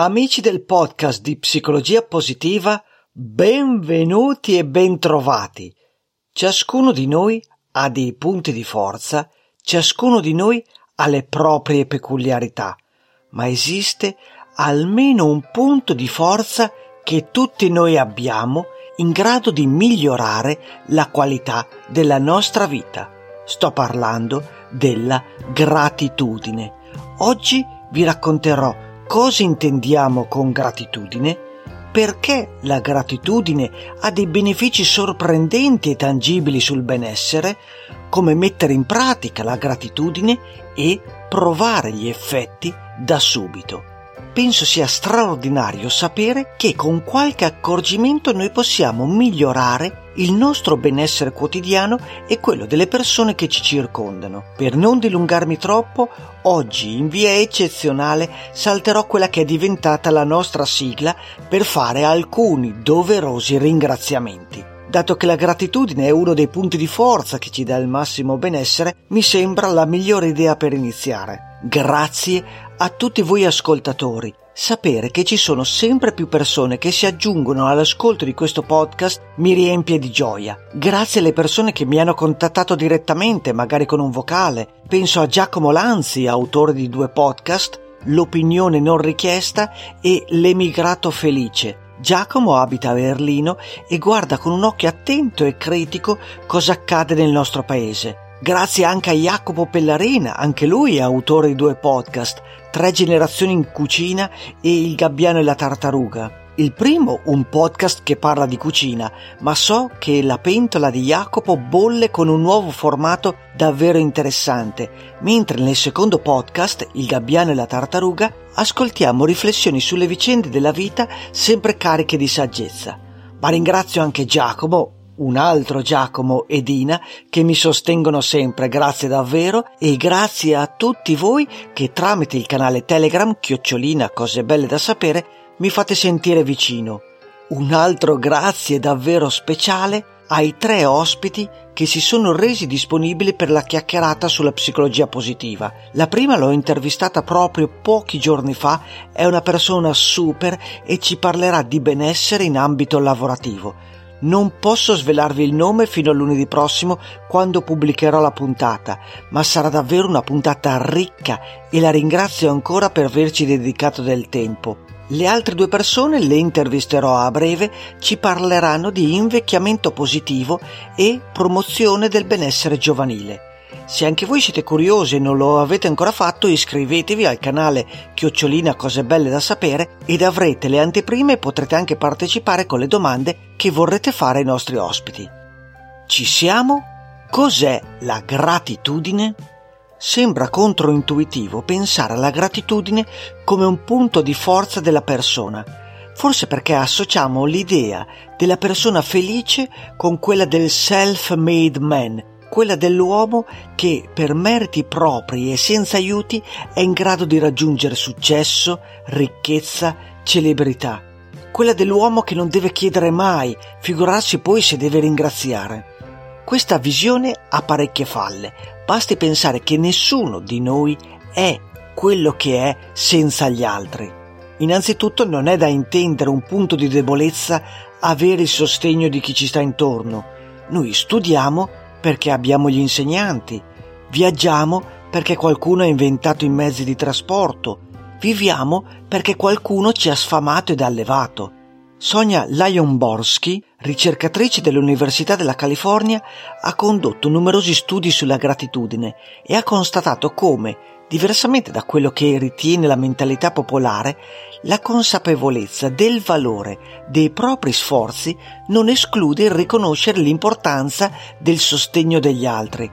Amici del podcast di Psicologia Positiva, benvenuti e bentrovati. Ciascuno di noi ha dei punti di forza, ciascuno di noi ha le proprie peculiarità, ma esiste almeno un punto di forza che tutti noi abbiamo in grado di migliorare la qualità della nostra vita. Sto parlando della gratitudine. Oggi vi racconterò cosa intendiamo con gratitudine, perché la gratitudine ha dei benefici sorprendenti e tangibili sul benessere, come mettere in pratica la gratitudine e provare gli effetti da subito penso sia straordinario sapere che con qualche accorgimento noi possiamo migliorare il nostro benessere quotidiano e quello delle persone che ci circondano. Per non dilungarmi troppo, oggi in via eccezionale salterò quella che è diventata la nostra sigla per fare alcuni doverosi ringraziamenti. Dato che la gratitudine è uno dei punti di forza che ci dà il massimo benessere, mi sembra la migliore idea per iniziare. Grazie a tutti voi ascoltatori. Sapere che ci sono sempre più persone che si aggiungono all'ascolto di questo podcast mi riempie di gioia. Grazie alle persone che mi hanno contattato direttamente, magari con un vocale. Penso a Giacomo Lanzi, autore di due podcast, L'opinione non richiesta e L'emigrato felice. Giacomo abita a Berlino e guarda con un occhio attento e critico cosa accade nel nostro paese. Grazie anche a Jacopo Pellarina, anche lui è autore di due podcast, Tre generazioni in cucina e Il gabbiano e la tartaruga. Il primo un podcast che parla di cucina, ma so che la pentola di Jacopo bolle con un nuovo formato davvero interessante, mentre nel secondo podcast, Il gabbiano e la tartaruga, ascoltiamo riflessioni sulle vicende della vita sempre cariche di saggezza. Ma ringrazio anche Giacomo, un altro Giacomo e Dina che mi sostengono sempre, grazie davvero e grazie a tutti voi che tramite il canale Telegram chiocciolina cose belle da sapere mi fate sentire vicino. Un altro grazie davvero speciale ai tre ospiti che si sono resi disponibili per la chiacchierata sulla psicologia positiva. La prima l'ho intervistata proprio pochi giorni fa, è una persona super e ci parlerà di benessere in ambito lavorativo. Non posso svelarvi il nome fino a lunedì prossimo quando pubblicherò la puntata, ma sarà davvero una puntata ricca e la ringrazio ancora per averci dedicato del tempo. Le altre due persone le intervisterò a breve, ci parleranno di invecchiamento positivo e promozione del benessere giovanile. Se anche voi siete curiosi e non lo avete ancora fatto, iscrivetevi al canale Chiocciolina Cose Belle da Sapere ed avrete le anteprime e potrete anche partecipare con le domande che vorrete fare ai nostri ospiti. Ci siamo? Cos'è la gratitudine? Sembra controintuitivo pensare alla gratitudine come un punto di forza della persona, forse perché associamo l'idea della persona felice con quella del self-made man, quella dell'uomo che per meriti propri e senza aiuti è in grado di raggiungere successo, ricchezza, celebrità. Quella dell'uomo che non deve chiedere mai, figurarsi poi se deve ringraziare. Questa visione ha parecchie falle. Basti pensare che nessuno di noi è quello che è senza gli altri. Innanzitutto non è da intendere un punto di debolezza avere il sostegno di chi ci sta intorno. Noi studiamo perché abbiamo gli insegnanti, viaggiamo perché qualcuno ha inventato i mezzi di trasporto, viviamo perché qualcuno ci ha sfamato ed allevato. Sonia Lionborski, ricercatrice dell'Università della California, ha condotto numerosi studi sulla gratitudine e ha constatato come, diversamente da quello che ritiene la mentalità popolare, la consapevolezza del valore dei propri sforzi non esclude il riconoscere l'importanza del sostegno degli altri.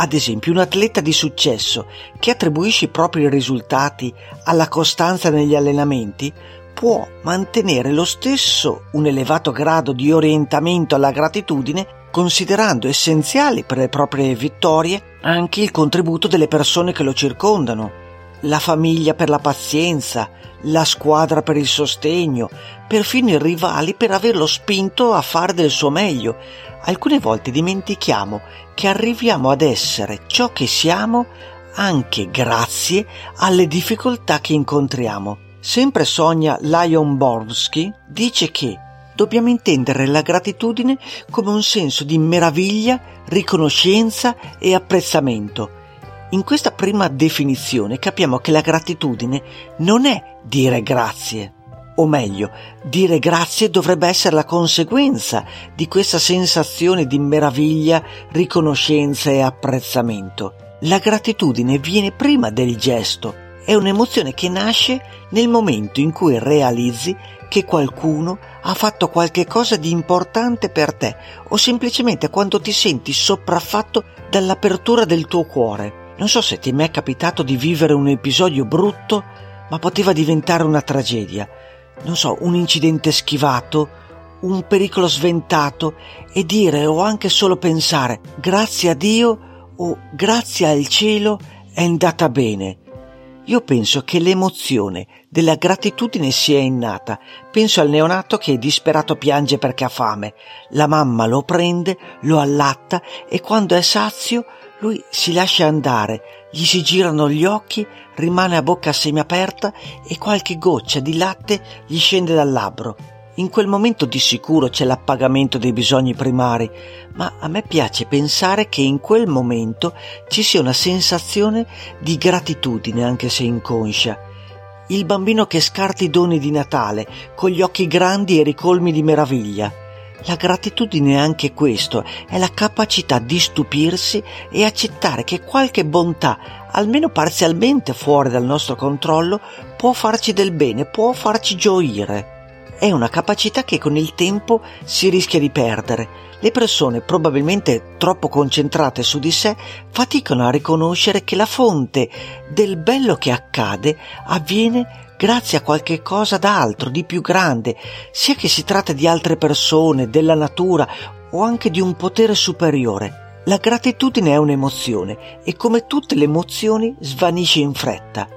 Ad esempio, un atleta di successo che attribuisce i propri risultati alla costanza negli allenamenti può mantenere lo stesso un elevato grado di orientamento alla gratitudine considerando essenziali per le proprie vittorie anche il contributo delle persone che lo circondano la famiglia per la pazienza, la squadra per il sostegno, perfino i rivali per averlo spinto a fare del suo meglio. Alcune volte dimentichiamo che arriviamo ad essere ciò che siamo anche grazie alle difficoltà che incontriamo. Sempre Sonia Lyon-Borsky dice che dobbiamo intendere la gratitudine come un senso di meraviglia, riconoscenza e apprezzamento. In questa prima definizione capiamo che la gratitudine non è dire grazie, o meglio, dire grazie dovrebbe essere la conseguenza di questa sensazione di meraviglia, riconoscenza e apprezzamento. La gratitudine viene prima del gesto, è un'emozione che nasce nel momento in cui realizzi che qualcuno ha fatto qualche cosa di importante per te o semplicemente quando ti senti sopraffatto dall'apertura del tuo cuore. Non so se ti è mai capitato di vivere un episodio brutto, ma poteva diventare una tragedia. Non so, un incidente schivato, un pericolo sventato e dire o anche solo pensare grazie a Dio o grazie al cielo è andata bene. Io penso che l'emozione della gratitudine sia innata. Penso al neonato che disperato piange perché ha fame. La mamma lo prende, lo allatta e quando è sazio lui si lascia andare, gli si girano gli occhi, rimane a bocca semiaperta e qualche goccia di latte gli scende dal labbro. In quel momento di sicuro c'è l'appagamento dei bisogni primari, ma a me piace pensare che in quel momento ci sia una sensazione di gratitudine, anche se inconscia. Il bambino che scarta i doni di Natale, con gli occhi grandi e ricolmi di meraviglia. La gratitudine è anche questo, è la capacità di stupirsi e accettare che qualche bontà, almeno parzialmente fuori dal nostro controllo, può farci del bene, può farci gioire è una capacità che con il tempo si rischia di perdere. Le persone, probabilmente troppo concentrate su di sé, faticano a riconoscere che la fonte del bello che accade avviene grazie a qualche cosa d'altro, di più grande, sia che si tratta di altre persone, della natura o anche di un potere superiore. La gratitudine è un'emozione e come tutte le emozioni svanisce in fretta.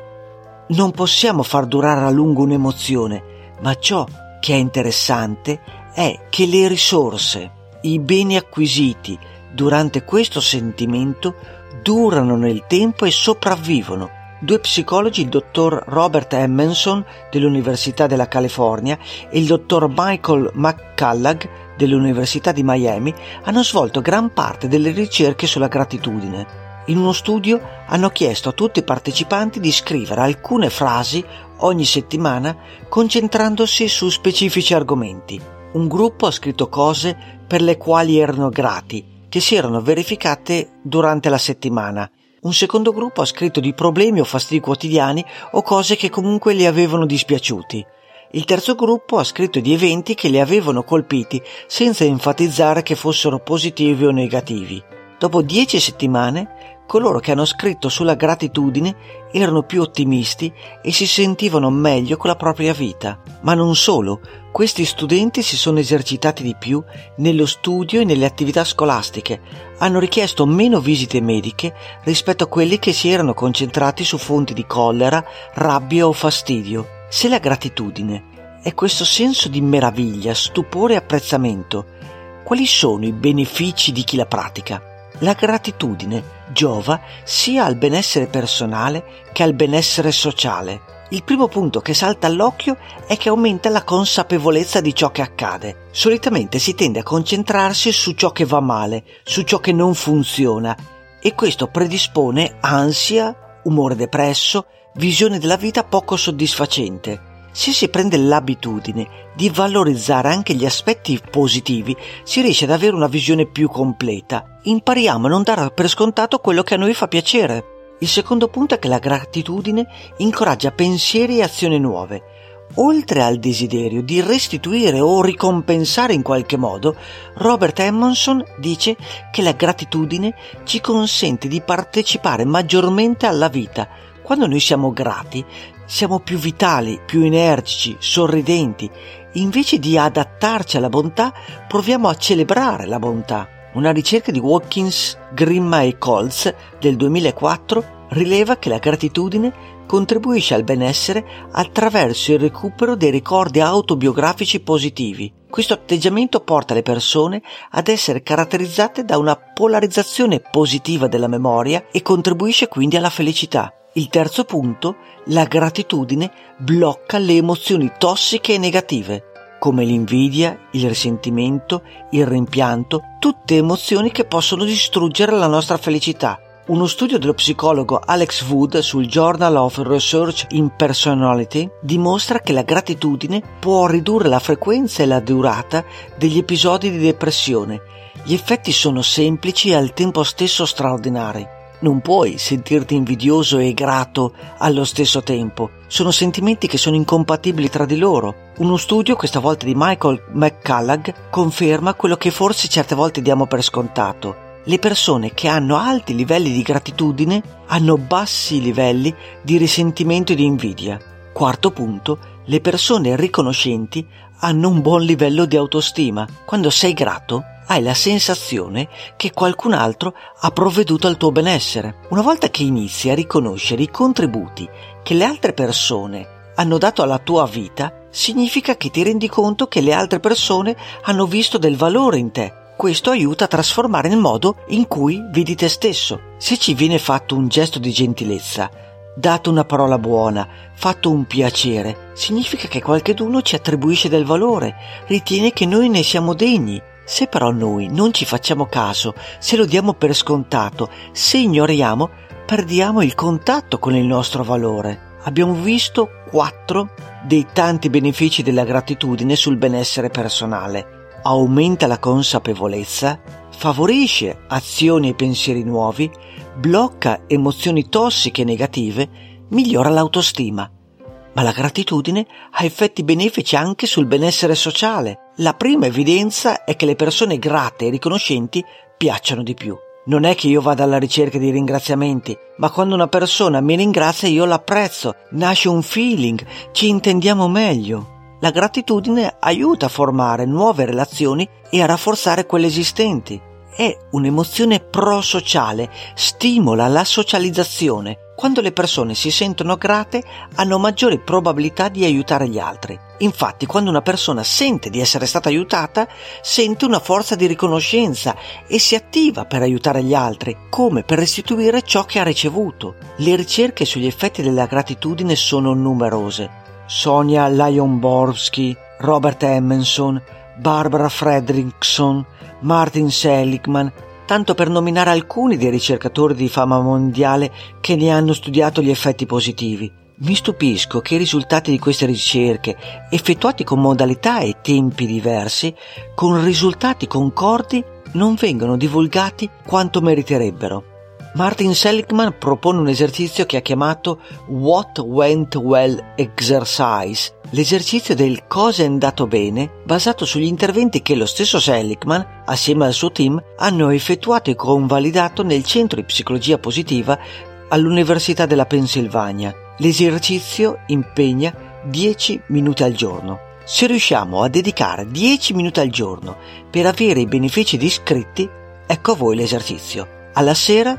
Non possiamo far durare a lungo un'emozione, ma ciò che è interessante è che le risorse, i beni acquisiti durante questo sentimento durano nel tempo e sopravvivono. Due psicologi, il dottor Robert Emmenson dell'Università della California e il dottor Michael McCullough dell'Università di Miami, hanno svolto gran parte delle ricerche sulla gratitudine. In uno studio hanno chiesto a tutti i partecipanti di scrivere alcune frasi ogni settimana concentrandosi su specifici argomenti. Un gruppo ha scritto cose per le quali erano grati, che si erano verificate durante la settimana. Un secondo gruppo ha scritto di problemi o fastidi quotidiani o cose che comunque li avevano dispiaciuti. Il terzo gruppo ha scritto di eventi che li avevano colpiti senza enfatizzare che fossero positivi o negativi. Dopo dieci settimane, coloro che hanno scritto sulla gratitudine erano più ottimisti e si sentivano meglio con la propria vita. Ma non solo, questi studenti si sono esercitati di più nello studio e nelle attività scolastiche, hanno richiesto meno visite mediche rispetto a quelli che si erano concentrati su fonti di collera, rabbia o fastidio. Se la gratitudine è questo senso di meraviglia, stupore e apprezzamento, quali sono i benefici di chi la pratica? La gratitudine giova sia al benessere personale che al benessere sociale. Il primo punto che salta all'occhio è che aumenta la consapevolezza di ciò che accade. Solitamente si tende a concentrarsi su ciò che va male, su ciò che non funziona e questo predispone ansia, umore depresso, visione della vita poco soddisfacente. Se si prende l'abitudine di valorizzare anche gli aspetti positivi, si riesce ad avere una visione più completa. Impariamo a non dare per scontato quello che a noi fa piacere. Il secondo punto è che la gratitudine incoraggia pensieri e azioni nuove. Oltre al desiderio di restituire o ricompensare in qualche modo, Robert Emmonson dice che la gratitudine ci consente di partecipare maggiormente alla vita. Quando noi siamo grati, siamo più vitali, più energici, sorridenti. Invece di adattarci alla bontà, proviamo a celebrare la bontà. Una ricerca di Watkins, Grimma e Colts del 2004 rileva che la gratitudine contribuisce al benessere attraverso il recupero dei ricordi autobiografici positivi. Questo atteggiamento porta le persone ad essere caratterizzate da una polarizzazione positiva della memoria e contribuisce quindi alla felicità. Il terzo punto, la gratitudine blocca le emozioni tossiche e negative, come l'invidia, il risentimento, il rimpianto, tutte emozioni che possono distruggere la nostra felicità. Uno studio dello psicologo Alex Wood sul Journal of Research in Personality dimostra che la gratitudine può ridurre la frequenza e la durata degli episodi di depressione. Gli effetti sono semplici e al tempo stesso straordinari. Non puoi sentirti invidioso e grato allo stesso tempo. Sono sentimenti che sono incompatibili tra di loro. Uno studio, questa volta di Michael McCullough, conferma quello che forse certe volte diamo per scontato. Le persone che hanno alti livelli di gratitudine hanno bassi livelli di risentimento e di invidia. Quarto punto, le persone riconoscenti hanno un buon livello di autostima. Quando sei grato, hai la sensazione che qualcun altro ha provveduto al tuo benessere. Una volta che inizi a riconoscere i contributi che le altre persone hanno dato alla tua vita, significa che ti rendi conto che le altre persone hanno visto del valore in te. Questo aiuta a trasformare il modo in cui vedi te stesso. Se ci viene fatto un gesto di gentilezza, dato una parola buona, fatto un piacere, significa che qualcheduno ci attribuisce del valore, ritiene che noi ne siamo degni se però noi non ci facciamo caso, se lo diamo per scontato, se ignoriamo, perdiamo il contatto con il nostro valore. Abbiamo visto quattro dei tanti benefici della gratitudine sul benessere personale. Aumenta la consapevolezza, favorisce azioni e pensieri nuovi, blocca emozioni tossiche e negative, migliora l'autostima. Ma la gratitudine ha effetti benefici anche sul benessere sociale. La prima evidenza è che le persone grate e riconoscenti piacciono di più. Non è che io vada alla ricerca di ringraziamenti, ma quando una persona mi ringrazia io l'apprezzo, nasce un feeling, ci intendiamo meglio. La gratitudine aiuta a formare nuove relazioni e a rafforzare quelle esistenti. È un'emozione prosociale, stimola la socializzazione, quando le persone si sentono grate hanno maggiori probabilità di aiutare gli altri. Infatti, quando una persona sente di essere stata aiutata, sente una forza di riconoscenza e si attiva per aiutare gli altri, come per restituire ciò che ha ricevuto. Le ricerche sugli effetti della gratitudine sono numerose. Sonia Lyon-Borsky, Robert Emmenson, Barbara Fredrickson, Martin Seligman, tanto per nominare alcuni dei ricercatori di fama mondiale che ne hanno studiato gli effetti positivi. Mi stupisco che i risultati di queste ricerche, effettuati con modalità e tempi diversi, con risultati concordi, non vengano divulgati quanto meriterebbero. Martin Seligman propone un esercizio che ha chiamato What Went Well Exercise, l'esercizio del cosa è andato bene basato sugli interventi che lo stesso Seligman, assieme al suo team, hanno effettuato e convalidato nel centro di psicologia positiva all'Università della Pennsylvania. L'esercizio impegna 10 minuti al giorno. Se riusciamo a dedicare 10 minuti al giorno per avere i benefici descritti, ecco a voi l'esercizio. Alla sera,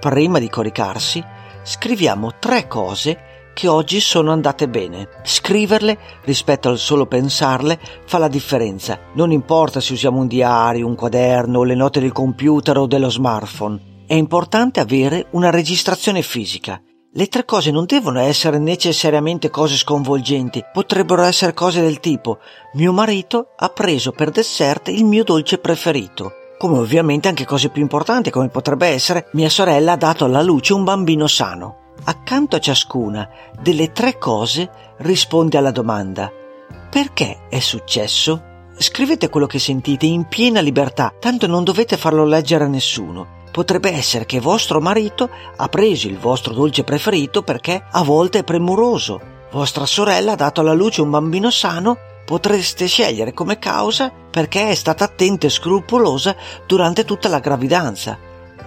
prima di coricarsi, scriviamo tre cose che oggi sono andate bene. Scriverle rispetto al solo pensarle fa la differenza. Non importa se usiamo un diario, un quaderno, le note del computer o dello smartphone. È importante avere una registrazione fisica. Le tre cose non devono essere necessariamente cose sconvolgenti, potrebbero essere cose del tipo mio marito ha preso per dessert il mio dolce preferito, come ovviamente anche cose più importanti come potrebbe essere mia sorella ha dato alla luce un bambino sano. Accanto a ciascuna delle tre cose risponde alla domanda perché è successo? Scrivete quello che sentite in piena libertà, tanto non dovete farlo leggere a nessuno. Potrebbe essere che vostro marito ha preso il vostro dolce preferito perché a volte è premuroso. Vostra sorella ha dato alla luce un bambino sano potreste scegliere come causa perché è stata attenta e scrupolosa durante tutta la gravidanza.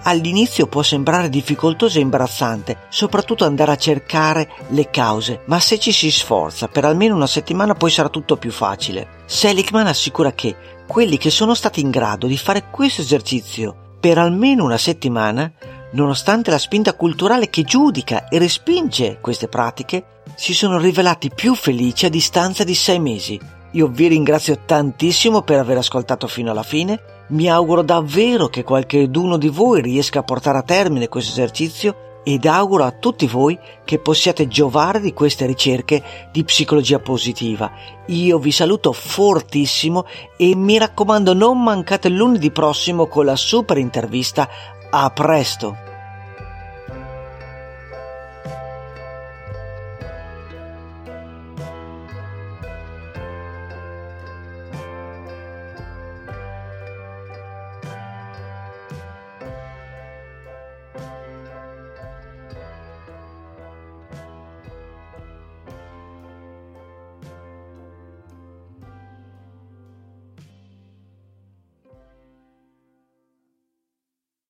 All'inizio può sembrare difficoltoso e imbarazzante, soprattutto andare a cercare le cause, ma se ci si sforza per almeno una settimana poi sarà tutto più facile. Seligman assicura che quelli che sono stati in grado di fare questo esercizio per almeno una settimana, nonostante la spinta culturale che giudica e respinge queste pratiche, si sono rivelati più felici a distanza di sei mesi. Io vi ringrazio tantissimo per aver ascoltato fino alla fine mi auguro davvero che qualcheduno di voi riesca a portare a termine questo esercizio ed auguro a tutti voi che possiate giovare di queste ricerche di psicologia positiva. Io vi saluto fortissimo e mi raccomando non mancate lunedì prossimo con la super intervista. A presto!